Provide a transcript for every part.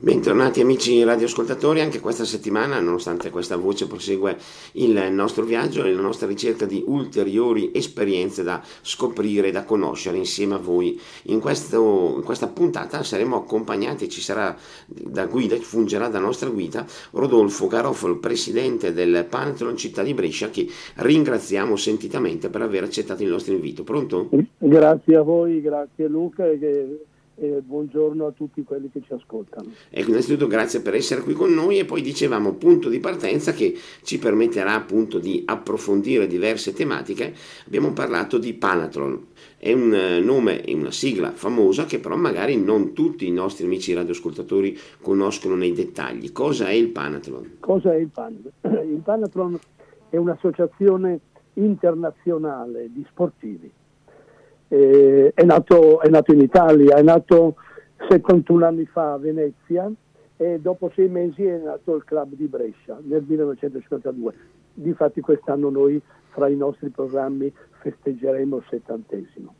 Bentornati amici radioascoltatori, anche questa settimana, nonostante questa voce prosegue il nostro viaggio e la nostra ricerca di ulteriori esperienze da scoprire, da conoscere insieme a voi. In, questo, in questa puntata saremo accompagnati, ci sarà da guida, fungerà da nostra guida, Rodolfo Garofalo, presidente del Pantheon Città di Brescia, che ringraziamo sentitamente per aver accettato il nostro invito. Pronto? Grazie a voi, grazie Luca. E e buongiorno a tutti quelli che ci ascoltano. Ecco, innanzitutto grazie per essere qui con noi e poi dicevamo punto di partenza che ci permetterà appunto di approfondire diverse tematiche. Abbiamo parlato di Panatron, è un eh, nome e una sigla famosa che però magari non tutti i nostri amici radioascoltatori conoscono nei dettagli. Cosa è il Panatron? Cosa è il Panatron? Il Panatron è un'associazione internazionale di sportivi eh, è, nato, è, nato, in Italia, è nato 71 anni fa a Venezia e dopo sei mesi è nato il club di Brescia nel 1952. Difatti quest'anno noi fra i nostri programmi festeggeremo il settantesimo.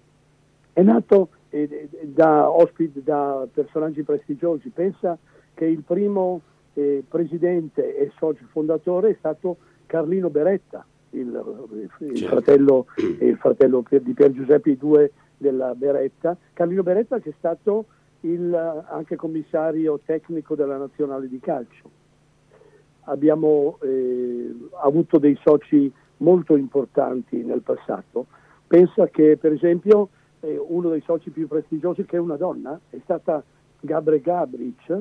È nato eh, da, ospiti, da personaggi prestigiosi, pensa che il primo eh, presidente e socio fondatore è stato Carlino Beretta, il, il, certo. fratello, il fratello di Pier Giuseppe II della Beretta, Carlino Beretta che è stato il, anche commissario tecnico della nazionale di calcio. Abbiamo eh, avuto dei soci molto importanti nel passato. Pensa che per esempio eh, uno dei soci più prestigiosi che è una donna è stata Gabre Gabric,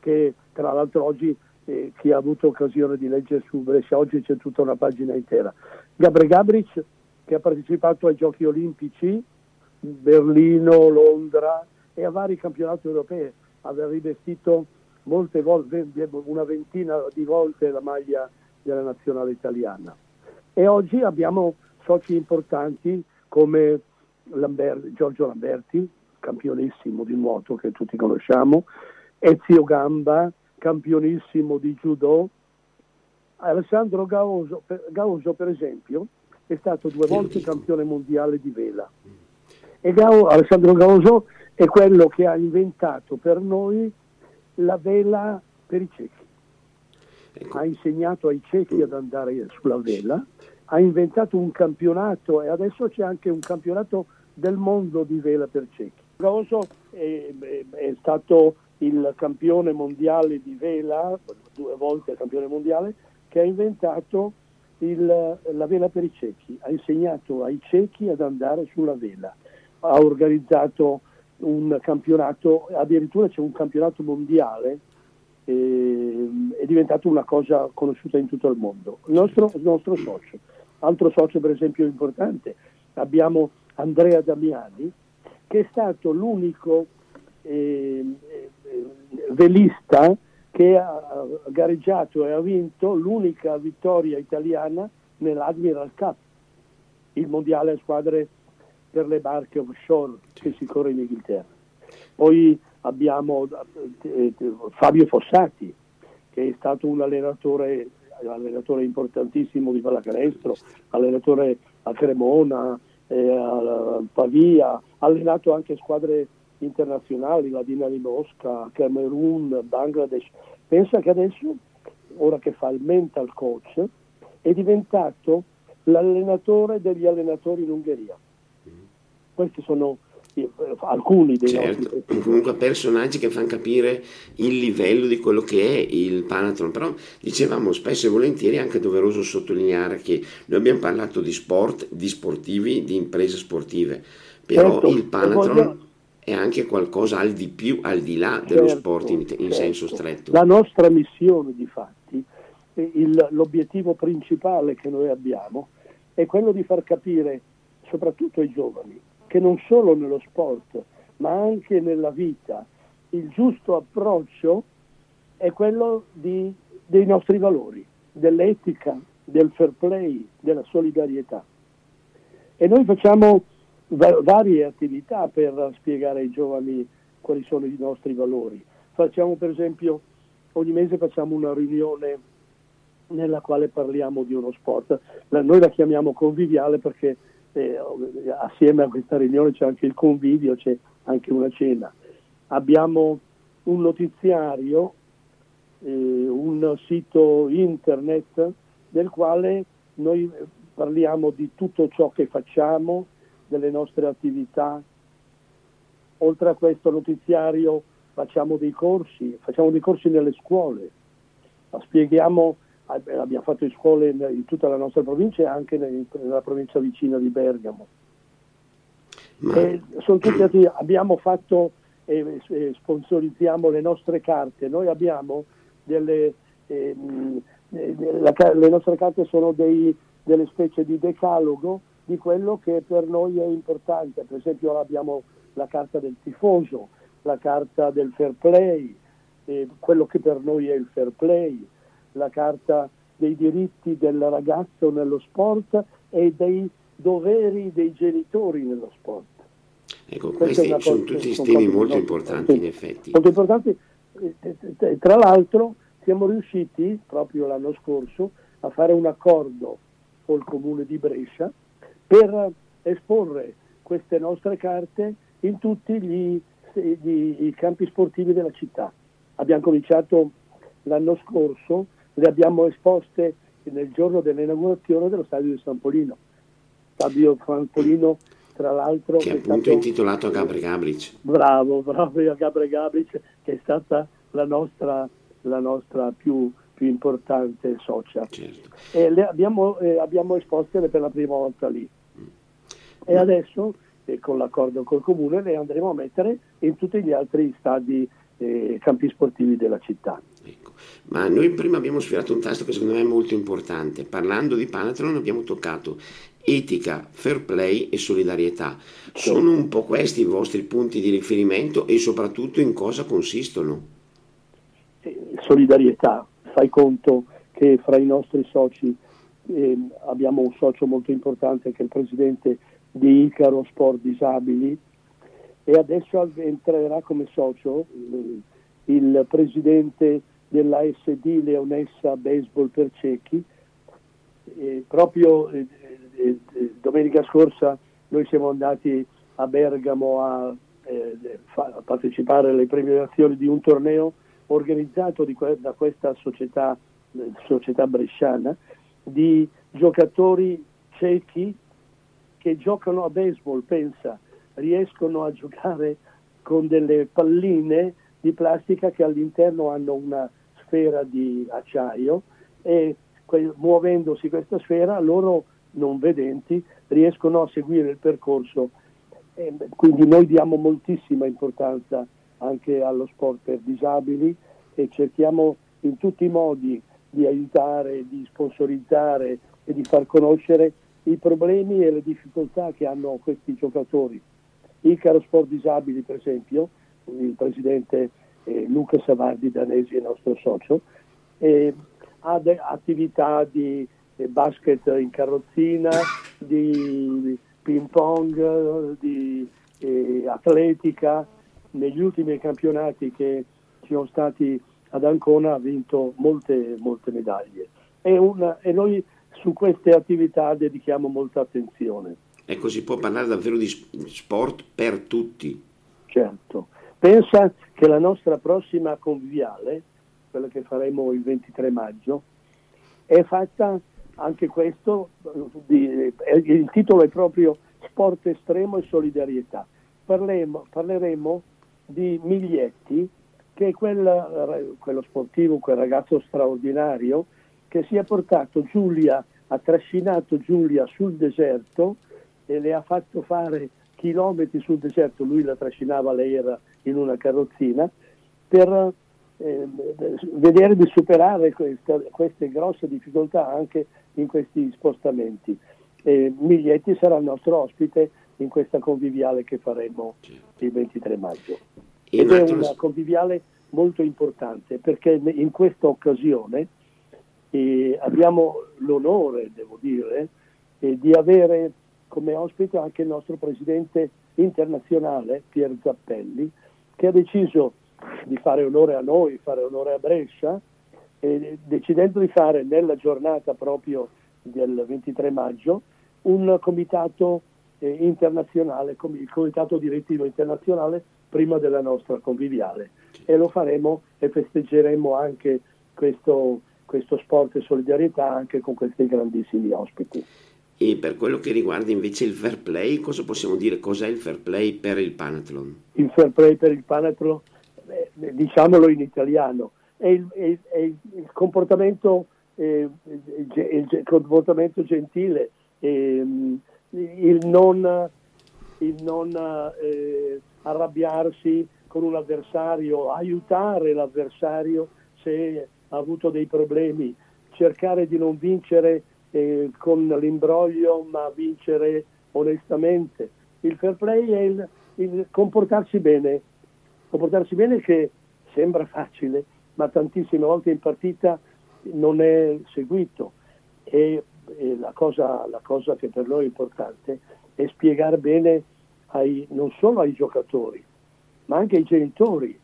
che tra l'altro oggi eh, chi ha avuto occasione di leggere su Brescia oggi c'è tutta una pagina intera. Gabre Gabric che ha partecipato ai giochi olimpici, Berlino, Londra e a vari campionati europei, aveva rivestito molte volte, una ventina di volte la maglia della nazionale italiana. E oggi abbiamo soci importanti come Lambert, Giorgio Lamberti, campionissimo di nuoto che tutti conosciamo, Ezio Gamba, campionissimo di judo. Alessandro Gauso, Gauso, per esempio, è stato due volte campione mondiale di vela. E Gao, Alessandro Gauso è quello che ha inventato per noi la vela per i ciechi. Ecco. Ha insegnato ai ciechi ad andare sulla vela, ha inventato un campionato e adesso c'è anche un campionato del mondo di vela per ciechi. Gauso è, è, è stato il campione mondiale di vela, due volte campione mondiale, che ha inventato il, la vela per i ciechi, ha insegnato ai ciechi ad andare sulla vela, ha organizzato un campionato, addirittura c'è un campionato mondiale, eh, è diventato una cosa conosciuta in tutto il mondo. Il nostro, il nostro socio, altro socio per esempio importante, abbiamo Andrea Damiani, che è stato l'unico eh, velista che ha gareggiato e ha vinto l'unica vittoria italiana nell'Admiral Cup, il mondiale a squadre per le barche offshore che si corre in Inghilterra. Poi abbiamo eh, Fabio Fossati, che è stato un allenatore, allenatore importantissimo di pallacanestro, allenatore a Cremona, eh, a Pavia, ha allenato anche squadre internazionali, la Dinari Mosca, Camerun, Bangladesh. Pensa che adesso, ora che fa il mental coach, è diventato l'allenatore degli allenatori in Ungheria. Questi sono eh, alcuni dei certo, comunque personaggi che fanno capire il livello di quello che è il Panathlon però dicevamo spesso e volentieri è anche doveroso sottolineare che noi abbiamo parlato di sport, di sportivi, di imprese sportive. Però certo, il Panathlon è anche qualcosa al di più, al di là dello certo, sport in, in certo. senso stretto. La nostra missione, di fatti, il, l'obiettivo principale che noi abbiamo è quello di far capire, soprattutto ai giovani, che non solo nello sport, ma anche nella vita, il giusto approccio è quello di, dei nostri valori, dell'etica, del fair play, della solidarietà. E noi facciamo varie attività per spiegare ai giovani quali sono i nostri valori. Facciamo per esempio, ogni mese facciamo una riunione nella quale parliamo di uno sport. Noi la chiamiamo conviviale perché eh, assieme a questa riunione c'è anche il convivio, c'è anche una cena. Abbiamo un notiziario, eh, un sito internet nel quale noi parliamo di tutto ciò che facciamo, delle nostre attività. Oltre a questo notiziario facciamo dei corsi, facciamo dei corsi nelle scuole, spieghiamo, abbiamo fatto in scuole in tutta la nostra provincia e anche nella provincia vicina di Bergamo. Ma... Tutti, abbiamo fatto e, e, sponsorizziamo le nostre carte, noi abbiamo delle, ehm, la, le nostre carte sono dei, delle specie di decalogo di quello che per noi è importante, per esempio abbiamo la carta del tifoso, la carta del fair play, eh, quello che per noi è il fair play, la carta dei diritti del ragazzo nello sport e dei doveri dei genitori nello sport. Ecco, questi sono cosa, tutti sono temi molto no, importanti sì, in effetti. Molto importanti. Tra l'altro siamo riusciti proprio l'anno scorso a fare un accordo col comune di Brescia per esporre queste nostre carte in tutti gli, gli, i campi sportivi della città. Abbiamo cominciato l'anno scorso, le abbiamo esposte nel giorno dell'inaugurazione dello stadio di San Polino. Stadio San Polino, tra l'altro... Che è appunto stato, intitolato a Gabri Gabric. Bravo, bravo a Gabri Gabric, che è stata la nostra, la nostra più, più importante socia. Certo. E le abbiamo, eh, abbiamo esposte per la prima volta lì. E adesso eh, con l'accordo col comune le andremo a mettere in tutti gli altri stadi eh, campi sportivi della città. Ecco. Ma noi prima abbiamo sfiorato un tasto che secondo me è molto importante. Parlando di Panathlon abbiamo toccato etica, fair play e solidarietà. Sono un po' questi i vostri punti di riferimento e soprattutto in cosa consistono? Solidarietà, fai conto che fra i nostri soci eh, abbiamo un socio molto importante che è il presidente di Icaro Sport Disabili e adesso entrerà come socio eh, il presidente della SD Leonessa Baseball per Cecchi. E proprio eh, eh, domenica scorsa noi siamo andati a Bergamo a, a partecipare alle premiazioni di un torneo organizzato da questa società, società bresciana di giocatori ciechi che giocano a baseball, pensa, riescono a giocare con delle palline di plastica che all'interno hanno una sfera di acciaio e que- muovendosi questa sfera loro non vedenti riescono a seguire il percorso. E quindi noi diamo moltissima importanza anche allo sport per disabili e cerchiamo in tutti i modi di aiutare, di sponsorizzare e di far conoscere i problemi e le difficoltà che hanno questi giocatori. Il Caro Sport Disabili, per esempio, il presidente eh, Luca Savardi il nostro socio, eh, ha de- attività di eh, basket in carrozzina, di ping pong, di eh, atletica. Negli ultimi campionati che ci sono stati ad Ancona ha vinto molte, molte medaglie. Una, e noi su queste attività dedichiamo molta attenzione. Ecco, si può parlare davvero di sport per tutti. Certo. Pensa che la nostra prossima conviviale, quella che faremo il 23 maggio, è fatta anche questo, di, il titolo è proprio Sport estremo e solidarietà. Parlemo, parleremo di Miglietti, che è quel, quello sportivo, quel ragazzo straordinario che si è portato Giulia, ha trascinato Giulia sul deserto e le ha fatto fare chilometri sul deserto, lui la trascinava, lei era in una carrozzina, per eh, vedere di superare queste, queste, grosse difficoltà anche in questi spostamenti. Eh, Miglietti sarà il nostro ospite in questa conviviale che faremo il 23 maggio. Ed è una conviviale molto importante perché in questa occasione e abbiamo l'onore, devo dire, eh, di avere come ospite anche il nostro presidente internazionale, Pier Zappelli, che ha deciso di fare onore a noi, fare onore a Brescia, eh, decidendo di fare nella giornata proprio del 23 maggio un comitato eh, internazionale, il comitato direttivo internazionale prima della nostra conviviale. E lo faremo e festeggeremo anche questo, questo sport e solidarietà anche con questi grandissimi ospiti. E per quello che riguarda invece il fair play, cosa possiamo dire? Cos'è il fair play per il Panathlon? Il fair play per il Panathlon, eh, diciamolo in italiano, è il, è, è il comportamento, eh, il comportamento gentile, eh, il non, il non eh, arrabbiarsi con un avversario, aiutare l'avversario se ha avuto dei problemi, cercare di non vincere eh, con l'imbroglio ma vincere onestamente. Il fair play è il, il comportarsi bene, comportarsi bene che sembra facile, ma tantissime volte in partita non è seguito e, e la, cosa, la, cosa, che per noi è importante è spiegare bene ai, non solo ai giocatori, ma anche ai genitori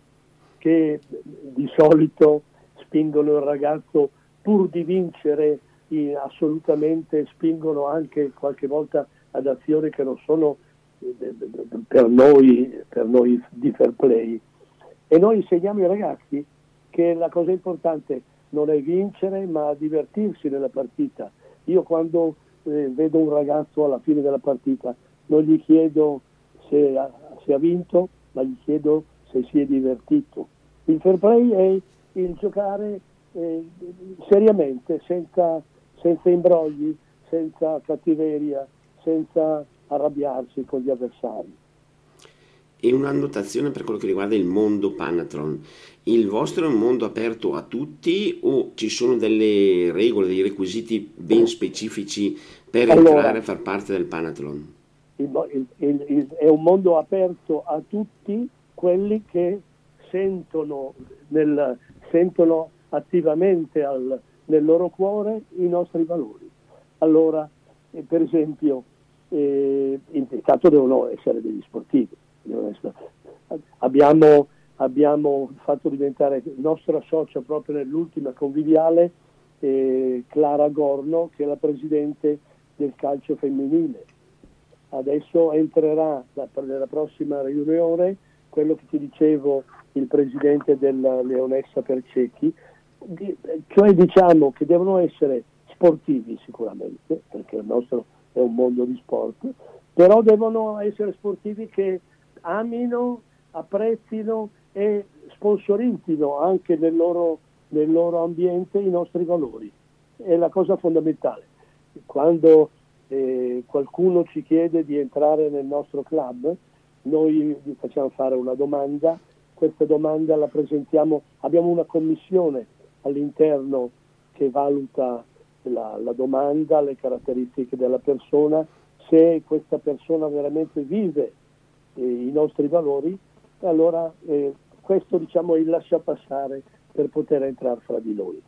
che di solito spingono il ragazzo pur di vincere assolutamente, spingono anche qualche volta ad azioni che non sono eh, per noi, per noi di fair play. E noi insegniamo ai ragazzi che la cosa importante non è vincere ma divertirsi nella partita. Io quando eh, vedo un ragazzo alla fine della partita non gli chiedo se ha, se ha vinto, ma gli chiedo se si è divertito. Il fair play è il giocare eh, seriamente, senza, senza imbrogli, senza cattiveria, senza arrabbiarsi con gli avversari. E una annotazione per quello che riguarda il mondo Panatron. Il vostro è un mondo aperto a tutti o ci sono delle regole, dei requisiti ben specifici per allora, entrare a far parte del Panathlon? Il, il, il, è un mondo aperto a tutti quelli che sentono, nel, sentono attivamente al, nel loro cuore i nostri valori. Allora, eh, per esempio, eh, intanto devono essere degli sportivi. Essere. Abbiamo, abbiamo, fatto diventare nostra socia proprio nell'ultima conviviale eh, Clara Gorno, che è la presidente del calcio femminile. Adesso entrerà nella prossima riunione quello che ti dicevo il presidente della Leonessa Percecchi, di, cioè diciamo che devono essere sportivi sicuramente, perché il nostro è un mondo di sport, però devono essere sportivi che amino, apprezzino e sponsorizzino anche nel loro, nel loro ambiente i nostri valori. È la cosa fondamentale. Quando eh, qualcuno ci chiede di entrare nel nostro club, noi gli facciamo fare una domanda, questa domanda la presentiamo, abbiamo una commissione all'interno che valuta la, la domanda, le caratteristiche della persona, se questa persona veramente vive eh, i nostri valori, allora eh, questo diciamo è il lascia passare per poter entrare fra di noi.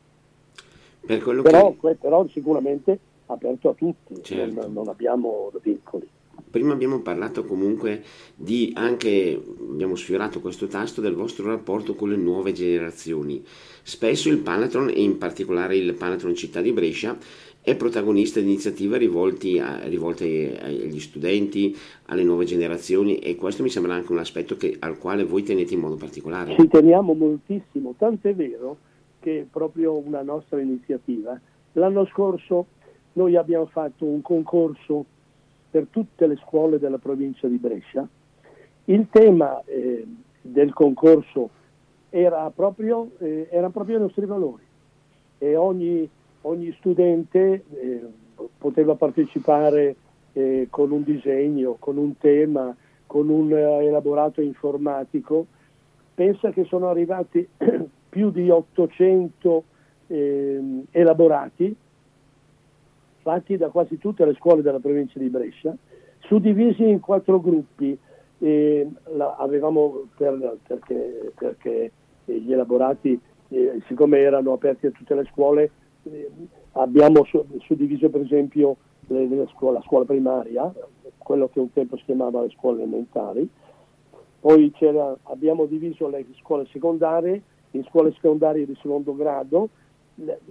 Però, che... però, sicuramente aperto a tutti, certo. non, non abbiamo vincoli. Prima abbiamo parlato comunque di anche, abbiamo sfiorato questo tasto del vostro rapporto con le nuove generazioni. Spesso il Panatron e in particolare il Panatron Città di Brescia è protagonista di iniziative a, rivolte agli studenti, alle nuove generazioni e questo mi sembra anche un aspetto che, al quale voi tenete in modo particolare. Ci teniamo moltissimo, tanto è vero che proprio una nostra iniziativa, l'anno scorso noi abbiamo fatto un concorso per tutte le scuole della provincia di Brescia. Il tema eh, del concorso era proprio, eh, erano proprio i nostri valori e ogni, ogni studente eh, poteva partecipare eh, con un disegno, con un tema, con un eh, elaborato informatico. Pensa che sono arrivati più di 800 ehm, elaborati fatti da quasi tutte le scuole della provincia di Brescia, suddivisi in quattro gruppi. La, avevamo per, perché, perché, gli elaborati, eh, siccome erano aperti a tutte le scuole, eh, abbiamo suddiviso per esempio le, le scuola, la scuola primaria, quello che un tempo si chiamava le scuole elementari, poi abbiamo diviso le scuole secondarie in scuole secondarie di secondo grado,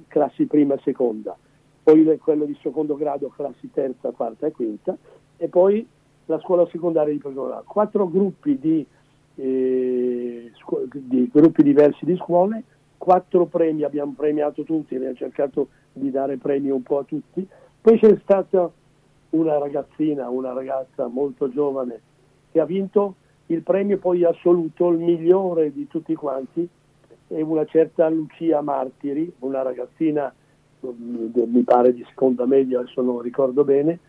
classi prima e seconda poi quello di secondo grado, classi terza, quarta e quinta, e poi la scuola secondaria di primo grado. Quattro gruppi di eh, scu- di gruppi diversi di scuole, quattro premi, abbiamo premiato tutti, abbiamo cercato di dare premi un po' a tutti. Poi c'è stata una ragazzina, una ragazza molto giovane che ha vinto il premio poi assoluto, il migliore di tutti quanti, è una certa Lucia Martiri, una ragazzina mi pare di seconda media, adesso non ricordo bene.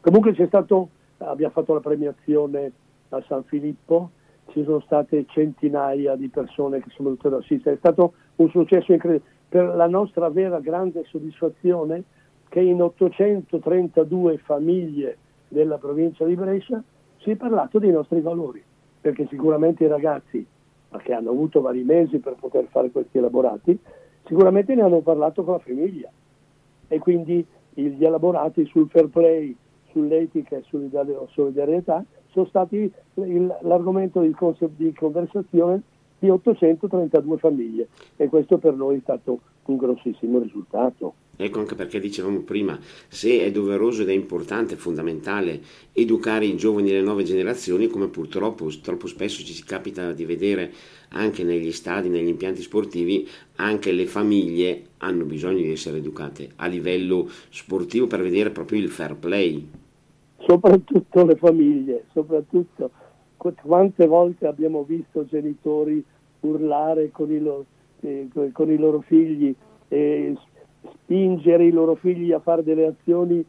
Comunque c'è stato, abbiamo fatto la premiazione a San Filippo, ci sono state centinaia di persone che sono venute ad assistere, è stato un successo incredibile. Per la nostra vera grande soddisfazione che in 832 famiglie della provincia di Brescia si è parlato dei nostri valori, perché sicuramente i ragazzi, che hanno avuto vari mesi per poter fare questi elaborati, sicuramente ne hanno parlato con la famiglia e quindi gli elaborati sul fair play, sull'etica e sulla solidarietà sono stati l'argomento di, conversazione di 832 famiglie e questo per noi è stato un grossissimo risultato. Ecco anche perché dicevamo prima, se è doveroso ed è importante, fondamentale educare i giovani e le nuove generazioni, come purtroppo troppo spesso ci si capita di vedere anche negli stadi, negli impianti sportivi, anche le famiglie hanno bisogno di essere educate a livello sportivo per vedere proprio il fair play. Soprattutto le famiglie, soprattutto quante volte abbiamo visto genitori urlare con i loro, eh, con i loro figli e spingere i loro figli a fare delle azioni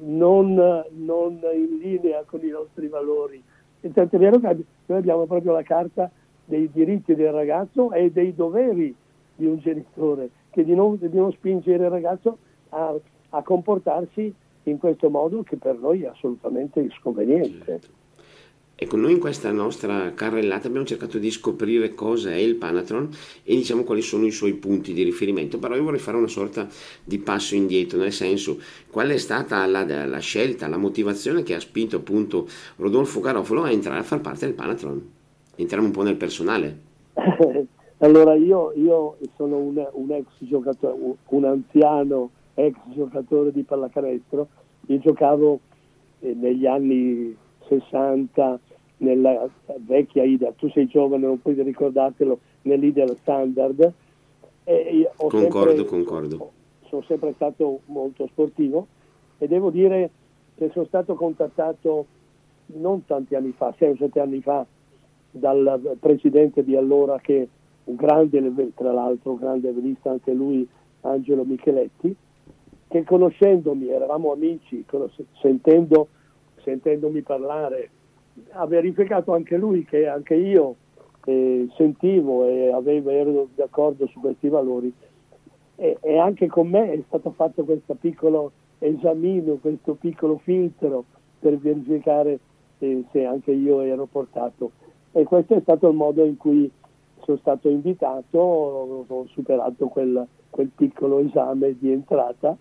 non, non in linea con i nostri valori. E tanto è vero che noi abbiamo proprio la carta dei diritti del ragazzo e dei doveri di un genitore, che di non, di non spingere il ragazzo a, a, comportarsi in questo modo che per noi è assolutamente sconveniente. Ecco, noi in questa nostra carrellata abbiamo cercato di scoprire cosa è il Panatron e diciamo quali sono i suoi punti di riferimento, però io vorrei fare una sorta di passo indietro, nel senso qual è stata la, la scelta, la motivazione che ha spinto appunto Rodolfo Garofalo a entrare a far parte del Panatron. Entriamo un po' nel personale. allora io, io sono un, un, ex giocatore, un anziano ex giocatore di pallacanestro, io giocavo eh, negli anni 60 nella vecchia IDA, tu sei giovane, non puoi ricordartelo, nell'IDEA standard. concordo, sempre, concordo. Sono sempre stato molto sportivo e devo dire che sono stato contattato non tanti anni fa, 6 o 7 anni fa, dal presidente di allora che un grande, tra l'altro un grande velista anche lui, Angelo Micheletti, che conoscendomi, eravamo amici, sentendo, sentendomi parlare ha verificato anche lui che anche io eh, sentivo e avevo, ero d'accordo su questi valori. E, e, anche con me è stato fatto questo piccolo esamino, questo piccolo filtro per verificare eh, se anche io ero portato. E questo è stato il modo in cui sono stato invitato, ho, superato quel, quel, piccolo esame di entrata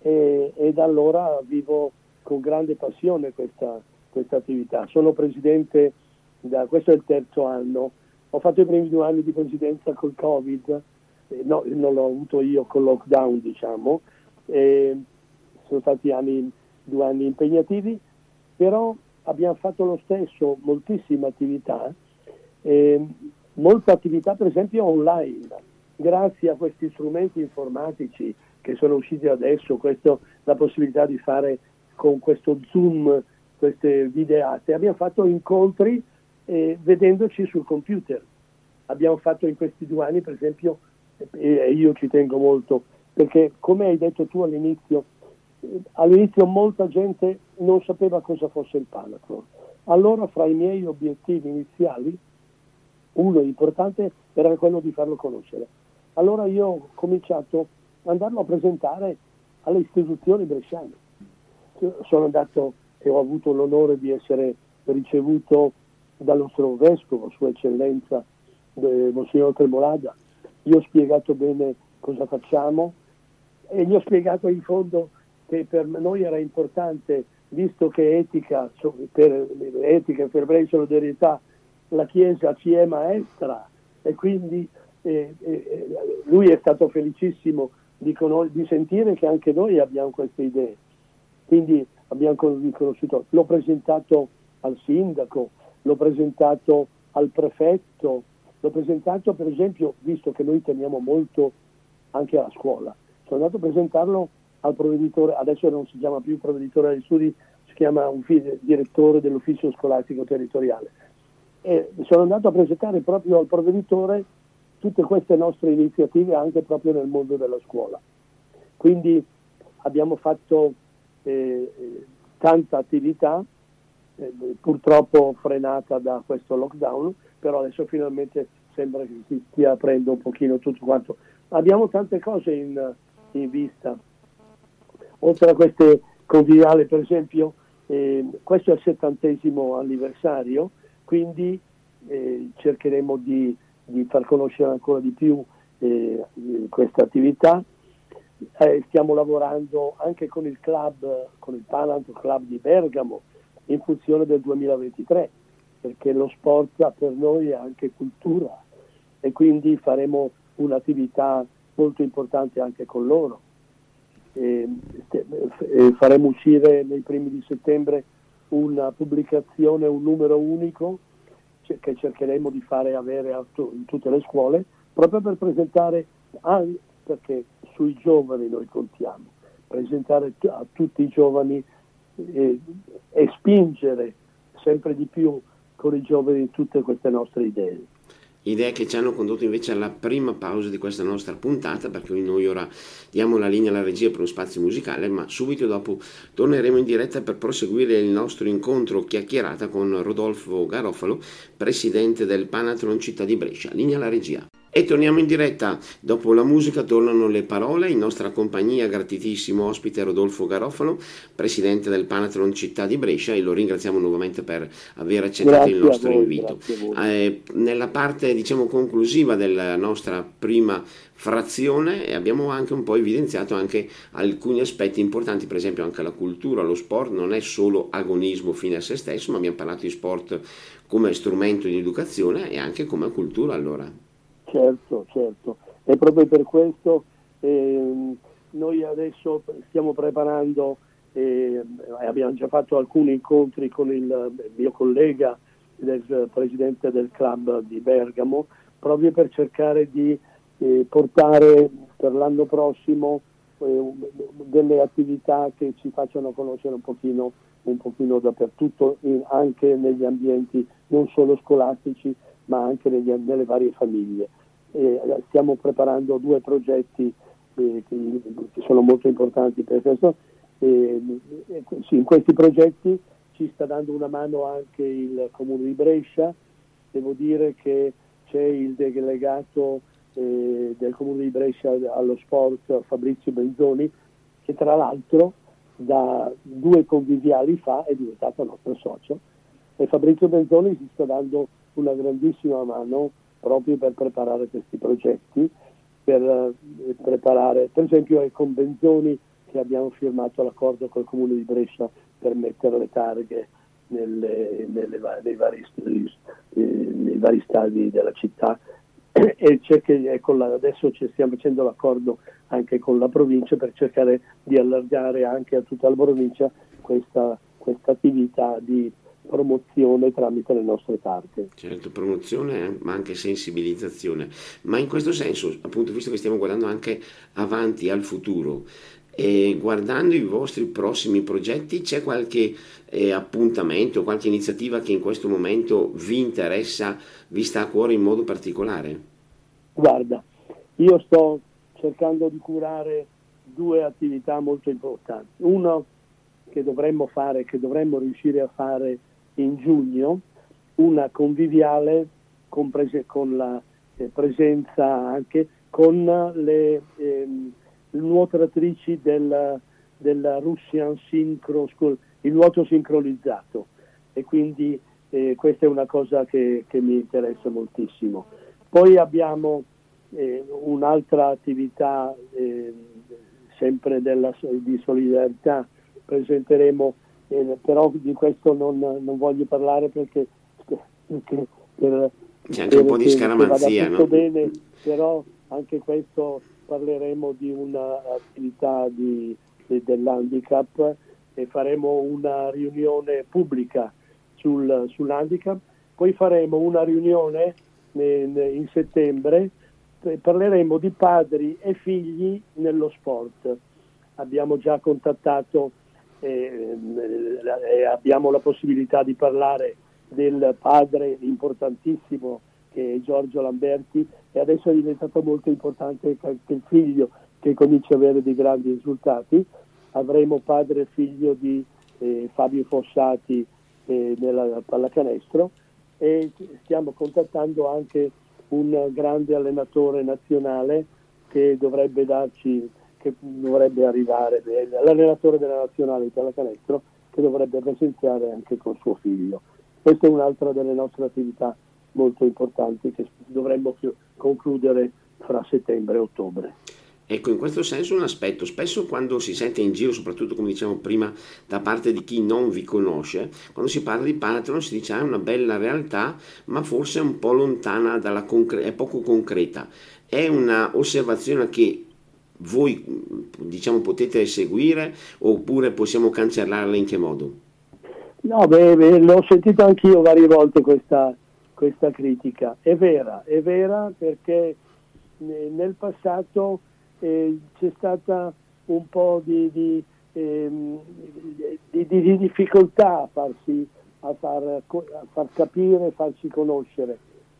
e, e da allora vivo con grande passione questa, questa attività. Sono presidente, da, questo è il terzo anno, ho fatto i primi due anni di presidenza col Covid, eh, no, non l'ho avuto io con lockdown diciamo, eh, sono stati anni, due anni impegnativi, però abbiamo fatto lo stesso, moltissima attività, eh, molta attività per esempio online, grazie a questi strumenti informatici che sono usciti adesso, questo, la possibilità di fare con questo Zoom queste videate, abbiamo fatto incontri eh, vedendoci sul computer. Abbiamo fatto in questi due anni, per esempio, e io ci tengo molto, perché come hai detto tu all'inizio, eh, all'inizio molta gente non sapeva cosa fosse il Panacron. Allora fra i miei obiettivi iniziali, uno importante era quello di farlo conoscere. Allora io ho cominciato ad andarlo a presentare alle istituzioni bresciane. Sono andato e ho avuto l'onore di essere ricevuto dal nostro vescovo, Sua Eccellenza eh, Monsignor Tremolada. Gli ho spiegato bene cosa facciamo e gli ho spiegato in fondo che per noi era importante, visto che etica, per, etica e per me solidarietà, la Chiesa ci è maestra e quindi eh, eh, lui è stato felicissimo di, con- di sentire che anche noi abbiamo queste idee. Quindi abbiamo riconosciuto, l'ho presentato al sindaco, l'ho presentato al prefetto, l'ho presentato per esempio, visto che noi teniamo molto anche alla scuola, sono andato a presentarlo al provveditore, adesso non si chiama più provveditore degli studi, si chiama un direttore dell'ufficio scolastico territoriale. E sono andato a presentare proprio al provveditore tutte queste nostre iniziative anche proprio nel mondo della scuola. Quindi abbiamo fatto eh, tanta attività, eh, purtroppo frenata da questo lockdown, però adesso finalmente sembra che si stia aprendo un pochino tutto quanto. Abbiamo tante cose in, in vista. Oltre a queste conviviali, per esempio, eh, questo è il settantesimo anniversario, quindi eh, cercheremo di, di, far conoscere ancora di più eh, questa attività. Eh, stiamo lavorando anche con il club, con il Palanto Club di Bergamo, in funzione del 2023, perché lo sport per noi è anche cultura e quindi faremo un'attività molto importante anche con loro. E, e faremo uscire nei primi di settembre una pubblicazione, un numero unico che cercheremo di fare avere in tutte le scuole, proprio per presentare, perché sui giovani noi contiamo, presentare a tutti i giovani e, e spingere sempre di più con i giovani tutte queste nostre idee idee che ci hanno condotto invece alla prima pausa di questa nostra puntata, perché noi ora diamo la linea alla regia per uno spazio musicale, ma subito dopo torneremo in diretta per proseguire il nostro incontro chiacchierata con Rodolfo Garofalo, presidente del Panathlon Città di Brescia. Linea alla regia. E torniamo in diretta. Dopo la musica tornano le parole. In nostra compagnia, gratitissimo ospite Rodolfo Garofalo, presidente del Panathlon Città di Brescia, e lo ringraziamo nuovamente per aver accettato grazie il nostro voi, invito. Eh, nella parte diciamo, conclusiva della nostra prima frazione abbiamo anche un po' evidenziato anche alcuni aspetti importanti, per esempio anche la cultura, lo sport non è solo agonismo fine a se stesso, ma abbiamo parlato di sport come strumento di educazione e anche come cultura allora. Certo, certo. E proprio per questo eh, noi adesso stiamo preparando, eh, abbiamo già fatto alcuni incontri con il mio collega, il presidente del club di Bergamo, proprio per cercare di eh, portare per l'anno prossimo eh, delle attività che ci facciano conoscere un pochino, un pochino dappertutto, in, anche negli ambienti non solo scolastici, ma anche negli, nelle varie famiglie. Eh, stiamo preparando due progetti eh, che, sono molto importanti per questo. Eh, sì, in questi progetti ci sta dando una mano anche il Comune di Brescia, devo dire che c'è il delegato eh, del Comune di Brescia allo sport Fabrizio Benzoni, che tra l'altro da due conviviali fa è diventato nostro socio e Fabrizio Benzoni ci sta dando una grandissima mano proprio per preparare questi progetti, per eh, preparare, per esempio è con Benzoni che abbiamo firmato l'accordo col Comune di Brescia per mettere le targhe nelle, nelle, nei, vari, eh, nei, vari, stadi della città. E la, adesso stiamo facendo l'accordo anche con la provincia per cercare di allargare anche a tutta la provincia questa, questa attività di promozione tramite le nostre targhe. Certo, promozione ma anche sensibilizzazione. Ma in questo senso, appunto, visto che stiamo guardando anche avanti al futuro, e guardando i vostri prossimi progetti, c'è qualche eh, appuntamento, qualche iniziativa che in questo momento vi interessa, vi sta a cuore in modo particolare? Guarda, io sto cercando di curare due attività molto importanti. Uno che dovremmo fare, che dovremmo riuscire a fare in giugno una conviviale con, prese- con la eh, presenza anche con le ehm, nuotatrici del, della Russian Synchro School, il nuoto sincronizzato e quindi eh, questa è una cosa che, che, mi interessa moltissimo. Poi abbiamo eh, un'altra attività eh, sempre della, di solidarietà, presenteremo eh, però di questo non, non, voglio parlare perché, perché per, c'è anche un po' di scaramanzia no? bene, però anche questo parleremo di un'attività di, di, dell'handicap e faremo una riunione pubblica sul, sull'handicap poi faremo una riunione in settembre, parleremo di padri e figli nello sport. Abbiamo già contattato e, e abbiamo la possibilità di parlare del padre importantissimo che è Giorgio Lamberti e adesso è diventato molto importante anche il figlio che comincia ad avere dei grandi risultati. Avremo padre e figlio di eh, Fabio Fossati eh, nella pallacanestro e stiamo contattando anche un grande allenatore nazionale che dovrebbe darci, che dovrebbe arrivare, l'allenatore della nazionale di pallacanestro che dovrebbe presenziare anche con suo figlio. Questa è un'altra delle nostre attività molto importanti che dovremmo concludere fra settembre e ottobre. Ecco, in questo senso un aspetto, spesso quando si sente in giro, soprattutto come dicevamo prima, da parte di chi non vi conosce, quando si parla di Panathlon si dice ah, è una bella realtà, ma forse è un po' lontana concreta, è poco concreta. È una osservazione che voi diciamo potete seguire oppure possiamo cancellarla in che modo? No, beh, beh l'ho sentito anch'io varie volte questa, questa critica. È vera, è vera perché nel passato eh, c'è stata un po' di, di, ehm, di, di difficoltà a, farsi, a, far, a far capire, farsi conoscere.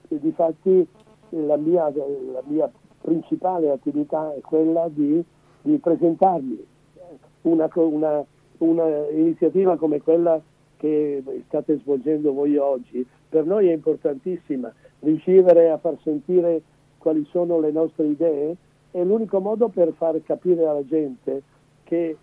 E difatti la mia, la mia principale attività è quella di, presentarmi. Una, una, una iniziativa come quella che state svolgendo voi oggi, per noi è importantissima riuscire a far sentire quali sono le nostre idee è l'unico modo per far capire alla gente che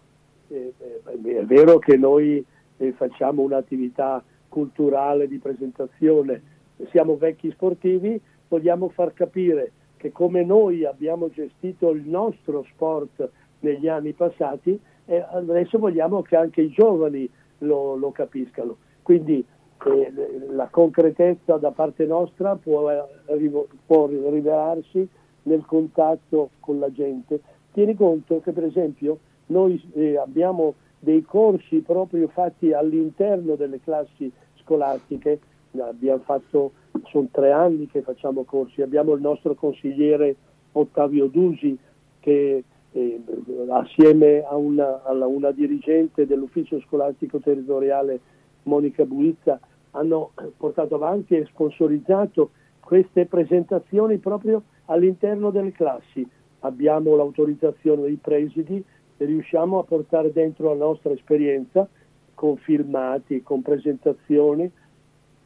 eh, eh, è vero che noi eh, facciamo un'attività culturale di presentazione, siamo vecchi sportivi, vogliamo far capire che come noi abbiamo gestito il nostro sport negli anni passati, eh, adesso vogliamo che anche i giovani lo, lo capiscano. Quindi eh, la concretezza da parte nostra può, eh, può rivelarsi nel contatto con la gente. Tieni conto che per esempio noi eh, abbiamo dei corsi proprio fatti all'interno delle classi scolastiche, abbiamo fatto, sono tre anni che facciamo corsi, abbiamo il nostro consigliere Ottavio Dusi che eh, assieme a una, a una dirigente dell'ufficio scolastico territoriale Monica Buizza hanno portato avanti e sponsorizzato queste presentazioni proprio all'interno delle classi. Abbiamo l'autorizzazione dei presidi e riusciamo a portare dentro la nostra esperienza con filmati, con presentazioni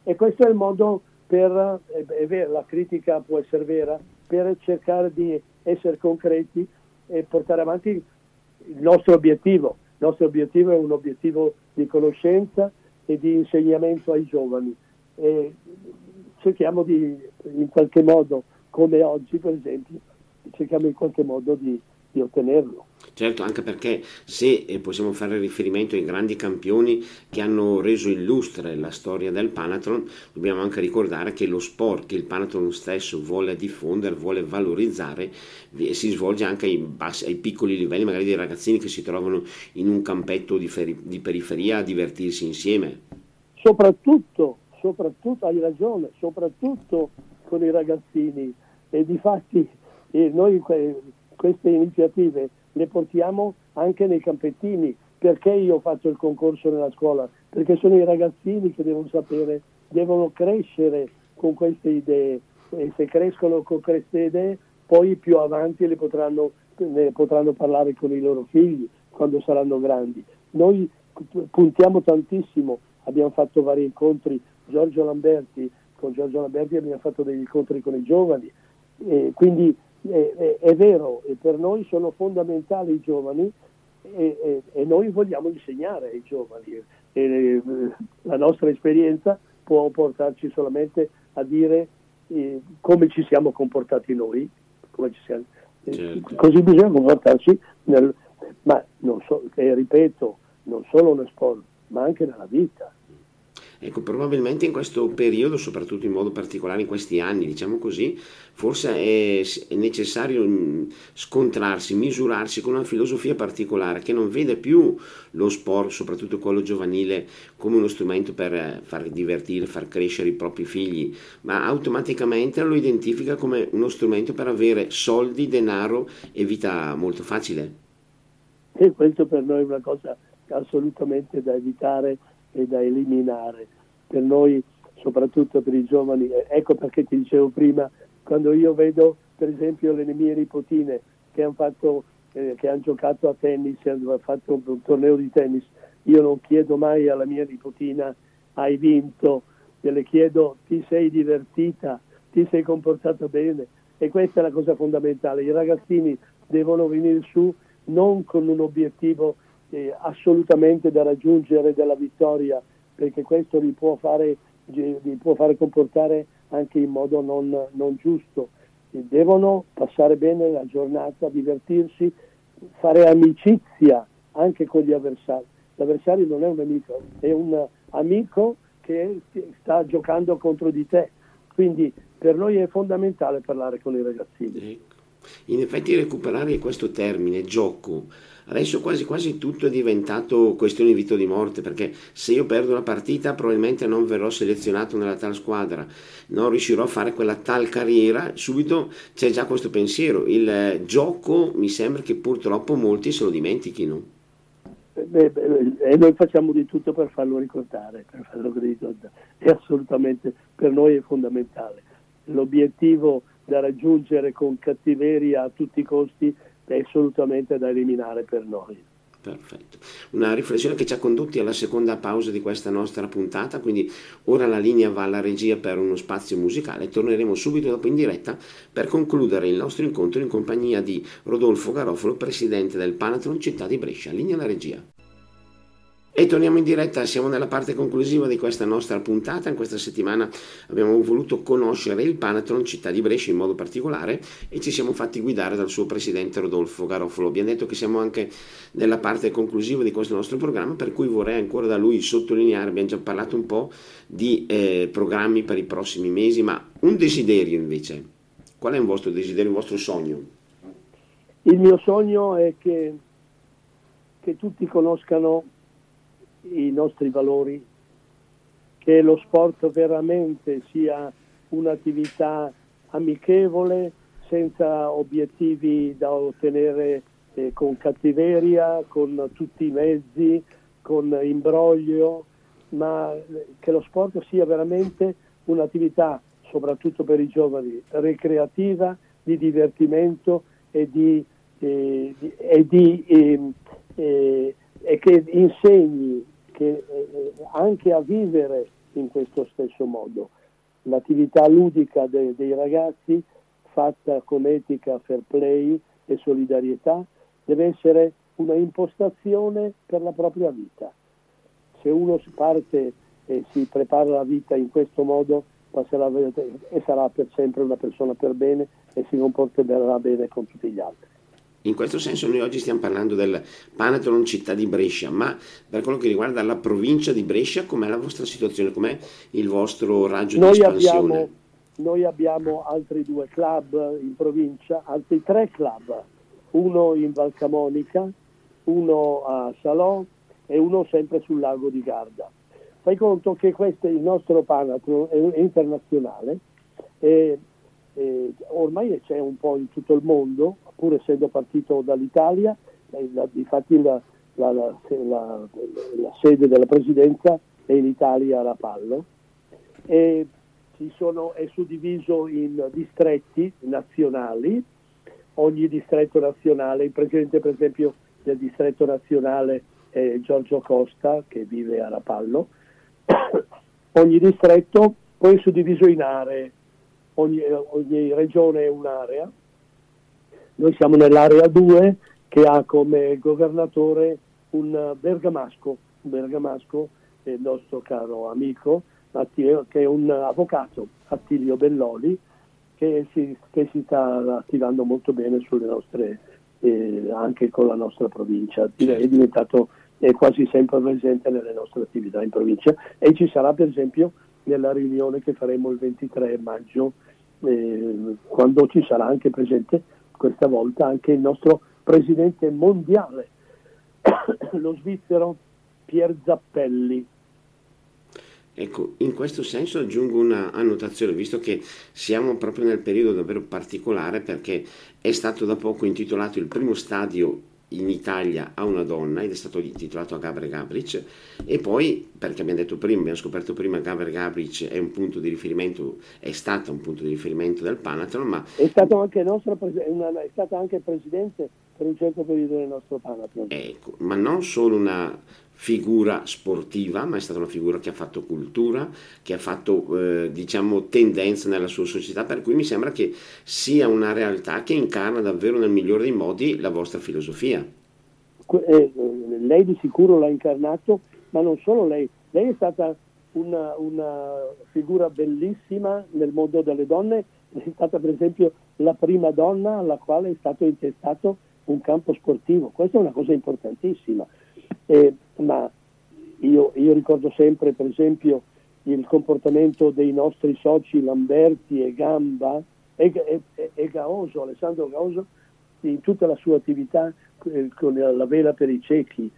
e questo è il modo per, è vero, la critica può essere vera, per cercare di essere concreti e portare avanti il nostro obiettivo. Il nostro obiettivo è un obiettivo di conoscenza e di insegnamento ai giovani e cerchiamo di in qualche modo come oggi per esempio, cerchiamo in qualche modo di, di ottenerlo. Certo, anche perché se eh, possiamo fare riferimento ai grandi campioni che hanno reso illustre la storia del Panathlon, dobbiamo anche ricordare che lo sport che il Panathlon stesso vuole diffondere, vuole valorizzare, si svolge anche ai, bassi, ai piccoli livelli, magari dei ragazzini che si trovano in un campetto di, feri, di periferia a divertirsi insieme. Soprattutto, soprattutto, hai ragione, soprattutto con i ragazzini e di fatti eh, noi queste iniziative le portiamo anche nei campettini. Perché io fatto il concorso nella scuola? Perché sono i ragazzini che devono sapere, devono crescere con queste idee e se crescono con queste idee poi più avanti le potranno, ne potranno parlare con i loro figli quando saranno grandi. Noi puntiamo tantissimo, abbiamo fatto vari incontri, Giorgio Lamberti, con Giorgio Lamberti abbiamo fatto degli incontri con i giovani, eh, quindi eh, è vero, per noi sono fondamentali i giovani e, e noi vogliamo insegnare ai giovani. E, la nostra esperienza può portarci solamente a dire eh, come ci siamo comportati noi, siamo, eh, certo. così bisogna comportarci, nel, ma non so, ripeto, non solo nel sport, ma anche nella vita. Ecco, probabilmente in questo periodo, soprattutto in modo particolare in questi anni, diciamo così, forse è, necessario mm, scontrarsi, misurarsi con una filosofia particolare che non vede più lo sport, soprattutto quello giovanile, come uno strumento per far divertire, far crescere i propri figli, ma automaticamente lo identifica come uno strumento per avere soldi, denaro e vita molto facile. E questo per noi è una cosa assolutamente da evitare e da eliminare. Per noi, soprattutto per i giovani, ecco perché ti dicevo prima, quando io vedo per esempio le mie nipotine che hanno, fatto, eh, che hanno giocato a tennis, hanno fatto un, torneo di tennis, io non chiedo mai alla mia nipotina hai vinto, le chiedo ti sei divertita, ti sei comportato bene e questa è la cosa fondamentale. I ragazzini devono venire su non con un obiettivo eh, assolutamente da raggiungere della vittoria, perché questo li può fare, li può fare comportare anche in modo non, non giusto. Devono passare bene la giornata, divertirsi, fare amicizia anche con gli avversari. L'avversario non è un nemico, è un amico che sta giocando contro di te. Quindi per noi è fondamentale parlare con i ragazzini. Ecco. In effetti recuperare questo termine, gioco, adesso quasi quasi tutto è diventato questione di vita o di morte, perché se io perdo la partita probabilmente non verrò selezionato nella tal squadra, non riuscirò a fare quella tal carriera, subito c'è già questo pensiero, il eh, gioco mi sembra che purtroppo molti se lo dimentichino. Beh, beh, e noi facciamo di tutto per farlo ricordare, per farlo ricordare. È assolutamente per noi è fondamentale. L'obiettivo da raggiungere con cattiveria a tutti i costi è assolutamente da eliminare per noi. Perfetto. Una riflessione che ci ha condotti alla seconda pausa di questa nostra puntata, quindi ora la linea va alla regia per uno spazio musicale. Torneremo subito dopo in diretta per concludere il nostro incontro in compagnia di Rodolfo Garofalo, presidente del Panathlon Città di Brescia. Linea alla regia. E torniamo in diretta, siamo nella parte conclusiva di questa nostra puntata. In questa settimana abbiamo voluto conoscere il Panathlon Città di Brescia in modo particolare e ci siamo fatti guidare dal suo presidente Rodolfo Garofalo. Abbiamo detto che siamo anche nella parte conclusiva di questo nostro programma, per cui vorrei ancora da lui sottolineare, abbiamo già parlato un po' di eh, programmi per i prossimi mesi, ma un desiderio invece. Qual è un vostro desiderio, un vostro sogno? Il mio sogno è che, che tutti conoscano i nostri valori, che lo sport veramente sia un'attività amichevole, senza obiettivi da ottenere eh, con cattiveria, con tutti i mezzi, con imbroglio, ma che lo sport sia veramente un'attività, soprattutto per i giovani, ricreativa, di divertimento e, di, eh, di, e, di, ehm, eh, e che insegni che, eh, anche a vivere in questo stesso modo. L'attività ludica de, dei ragazzi, fatta con etica, fair play e solidarietà, deve essere una impostazione per la propria vita. Se uno si parte e si prepara la vita in questo modo, passerà e sarà per sempre una persona per bene e si comporterà bene con tutti gli altri. In questo senso noi oggi stiamo parlando del Panathlon città di Brescia, ma per quello che riguarda la provincia di Brescia, com'è la vostra situazione? Com'è il vostro raggio noi di espansione? Abbiamo, noi abbiamo altri due club in provincia, altri tre club, uno in Valcamonica, uno a Salò e uno sempre sul lago di Garda. Fai conto che questo è il nostro Panathlon è internazionale e, e ormai c'è un po' in tutto il mondo, pur essendo partito dall'Italia, eh, infatti la, la, la, la, sede della presidenza è in Italia a Rapallo e sono, è suddiviso in distretti nazionali, ogni distretto nazionale, il presidente per esempio del distretto nazionale è Giorgio Costa che vive a Rapallo, ogni distretto poi è suddiviso in aree, ogni, ogni regione è un'area. Noi siamo nell'area 2 che ha come governatore un bergamasco, un bergamasco il nostro caro amico, che è un avvocato, Attilio Belloli, che si, che si sta attivando molto bene sulle nostre, eh, anche con la nostra provincia. È diventato è quasi sempre presente nelle nostre attività in provincia. E ci sarà per esempio nella riunione che faremo il 23 maggio eh, quando ci sarà anche presente questa volta anche il nostro presidente mondiale, lo svizzero Pier Zappelli. Ecco, in questo senso aggiungo una annotazione, visto che siamo proprio nel periodo davvero particolare perché è stato da poco intitolato il primo stadio in Italia a una donna ed è stato intitolato a Gabriel Gabric e poi perché abbiamo detto prima, abbiamo scoperto prima Gabriel Gabric è un punto di riferimento, è stato un punto di riferimento del Panathlon ma è stato anche, nostro, è stato anche presidente per un certo periodo del nostro Panathlon ecco, ma non solo una figura sportiva, ma è stata una figura che ha fatto cultura, che ha fatto eh, diciamo tendenza nella sua società, per cui mi sembra che sia una realtà che incarna davvero nel migliore dei modi la vostra filosofia. Eh, lei di sicuro l'ha incarnato, ma non solo lei, lei è stata una, una figura bellissima nel mondo delle donne, è stata per esempio la prima donna alla quale è stato intestato un campo sportivo, questa è una cosa importantissima. Eh, ma io, io, ricordo sempre per esempio il comportamento dei nostri soci Lamberti e Gamba e, e, e Gaoso, Alessandro Gaoso in tutta la sua attività eh, con la vela per i ciechi,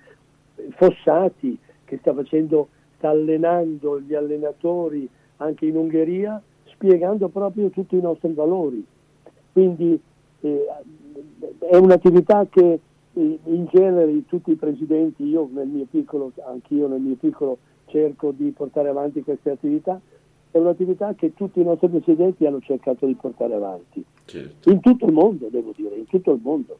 Fossati che sta facendo, sta allenando gli allenatori anche in Ungheria spiegando proprio tutti i nostri valori. Quindi eh, è un'attività che in genere tutti i presidenti, io nel mio piccolo, anch'io nel mio piccolo cerco di portare avanti queste attività, è un'attività che tutti i nostri presidenti hanno cercato di portare avanti. Certo. In tutto il mondo, devo dire, in tutto il mondo.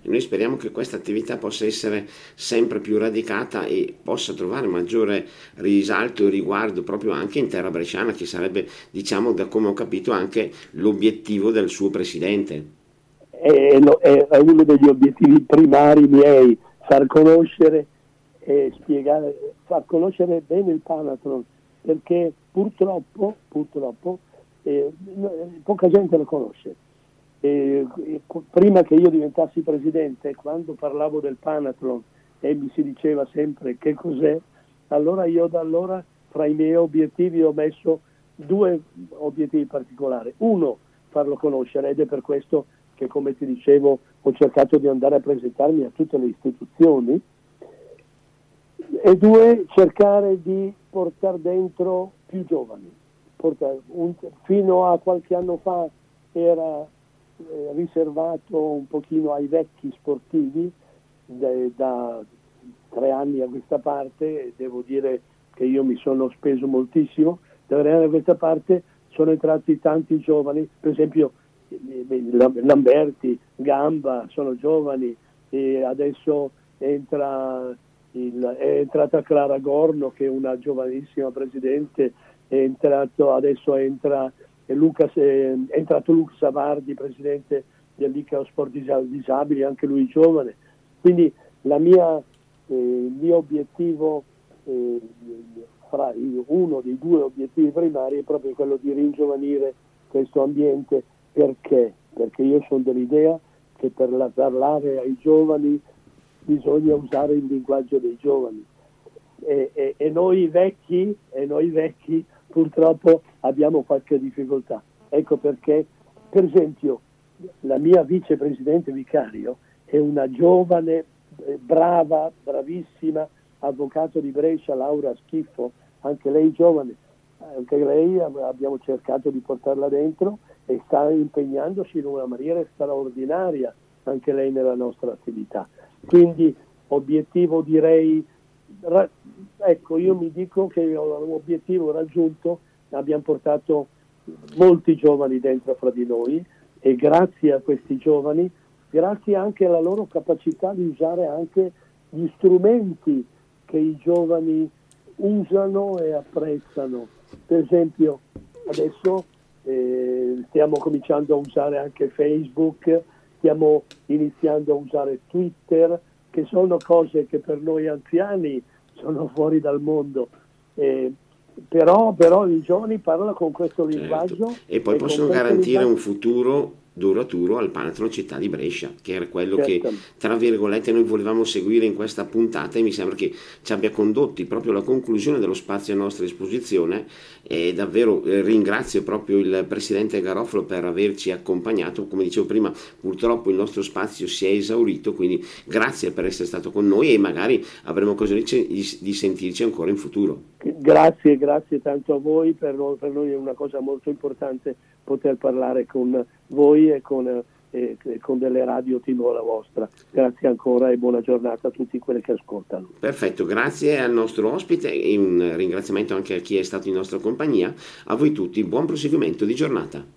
E noi speriamo che questa attività possa essere sempre più radicata e possa trovare maggiore risalto e riguardo proprio anche in terra bresciana, che sarebbe, diciamo, da come ho capito, anche l'obiettivo del suo presidente è, è, uno degli obiettivi primari miei, far conoscere e spiegare, far conoscere bene il Panathlon, perché purtroppo, purtroppo eh, poca gente lo conosce. Eh, prima che io diventassi presidente, quando parlavo del Panathlon e mi si diceva sempre che cos'è, allora io da allora fra i miei obiettivi ho messo due obiettivi particolari. Uno, farlo conoscere ed è per questo che come ti dicevo ho cercato di andare a presentarmi a tutte le istituzioni e due cercare di portare dentro più giovani. Un, fino a qualche anno fa era eh, riservato un pochino ai vecchi sportivi, de, da tre anni a questa parte, devo dire che io mi sono speso moltissimo, da tre anni a questa parte sono entrati tanti giovani, per esempio Lamberti, Gamba, sono giovani e adesso entra il, è entrata Clara Gorno che è una giovanissima presidente, è entrato, adesso entra, è, è entrato Luca Savardi, presidente dell'ICAO Sport Disabili, anche lui giovane. Quindi mia, eh, il mio obiettivo, eh, fra, uno dei due obiettivi primari è proprio quello di ringiovanire questo ambiente perché? Perché io sono dell'idea che per la, parlare ai giovani bisogna usare il linguaggio dei giovani. E, e, e, noi vecchi, e noi vecchi purtroppo abbiamo qualche difficoltà. Ecco perché, per esempio, la mia vicepresidente vicario è una giovane, eh, brava, bravissima avvocato di Brescia, Laura Schiffo, anche lei giovane, anche lei abbiamo cercato di portarla dentro e sta impegnandosi in una maniera straordinaria anche lei nella nostra attività. Quindi obiettivo direi, ra- ecco io mi dico che l'obiettivo raggiunto, abbiamo portato molti giovani dentro fra di noi e grazie a questi giovani, grazie anche alla loro capacità di usare anche gli strumenti che i giovani usano e apprezzano. Per esempio adesso eh, stiamo cominciando a usare anche Facebook, stiamo iniziando a usare Twitter, che sono cose che per noi anziani sono fuori dal mondo. Eh, però, però, i giovani parlano con questo certo. linguaggio. E poi e possono garantire linguaggio... un futuro Duraturo al Panathlon Città di Brescia, che era quello certo. che tra virgolette noi volevamo seguire in questa puntata e mi sembra che ci abbia condotti proprio alla conclusione dello spazio a nostra disposizione e davvero eh, ringrazio proprio il Presidente Garofalo per averci accompagnato, come dicevo prima purtroppo il nostro spazio si è esaurito, quindi grazie per essere stato con noi e magari avremo occasione di sentirci ancora in futuro. Grazie, grazie tanto a voi, per noi, per noi è una cosa molto importante poter parlare con voi e con e, con delle radio tipo la vostra. Grazie ancora e buona giornata a tutti quelli che ascoltano. Perfetto, grazie al nostro ospite e un ringraziamento anche a chi è stato in nostra compagnia. A voi tutti, buon proseguimento di giornata.